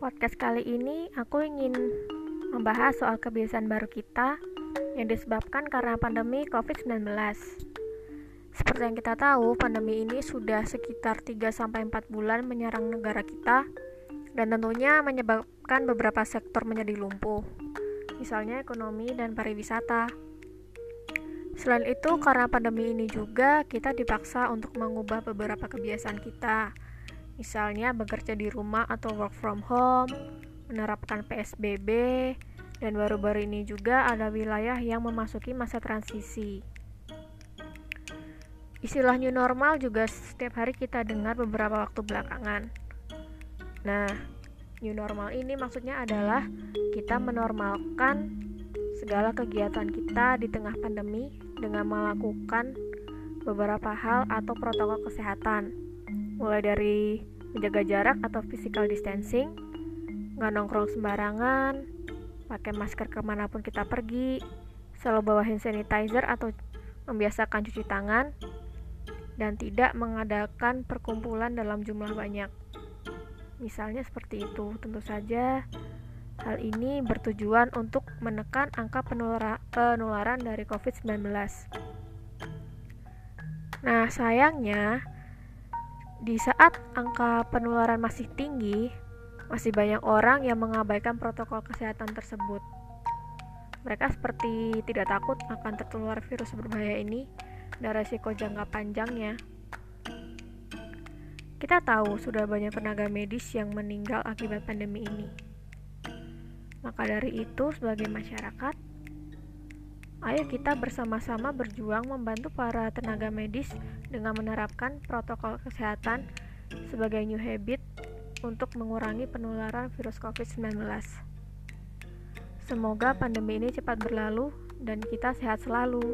podcast kali ini aku ingin membahas soal kebiasaan baru kita yang disebabkan karena pandemi COVID-19. Seperti yang kita tahu, pandemi ini sudah sekitar 3-4 bulan menyerang negara kita dan tentunya menyebabkan beberapa sektor menjadi lumpuh, misalnya ekonomi dan pariwisata. Selain itu, karena pandemi ini juga kita dipaksa untuk mengubah beberapa kebiasaan kita, misalnya bekerja di rumah atau work from home, menerapkan PSBB, dan baru-baru ini juga ada wilayah yang memasuki masa transisi. Istilah new normal juga setiap hari kita dengar beberapa waktu belakangan. Nah, new normal ini maksudnya adalah kita menormalkan segala kegiatan kita di tengah pandemi dengan melakukan beberapa hal atau protokol kesehatan mulai dari menjaga jarak atau physical distancing, nggak nongkrong sembarangan, pakai masker ke mana pun kita pergi, selalu bawa hand sanitizer atau membiasakan cuci tangan, dan tidak mengadakan perkumpulan dalam jumlah banyak. Misalnya seperti itu, tentu saja hal ini bertujuan untuk menekan angka penularan dari COVID-19. Nah, sayangnya di saat angka penularan masih tinggi, masih banyak orang yang mengabaikan protokol kesehatan tersebut. Mereka seperti tidak takut akan tertular virus berbahaya ini dan resiko jangka panjangnya. Kita tahu sudah banyak tenaga medis yang meninggal akibat pandemi ini. Maka dari itu, sebagai masyarakat, Ayo kita bersama-sama berjuang membantu para tenaga medis dengan menerapkan protokol kesehatan sebagai new habit untuk mengurangi penularan virus COVID-19. Semoga pandemi ini cepat berlalu dan kita sehat selalu.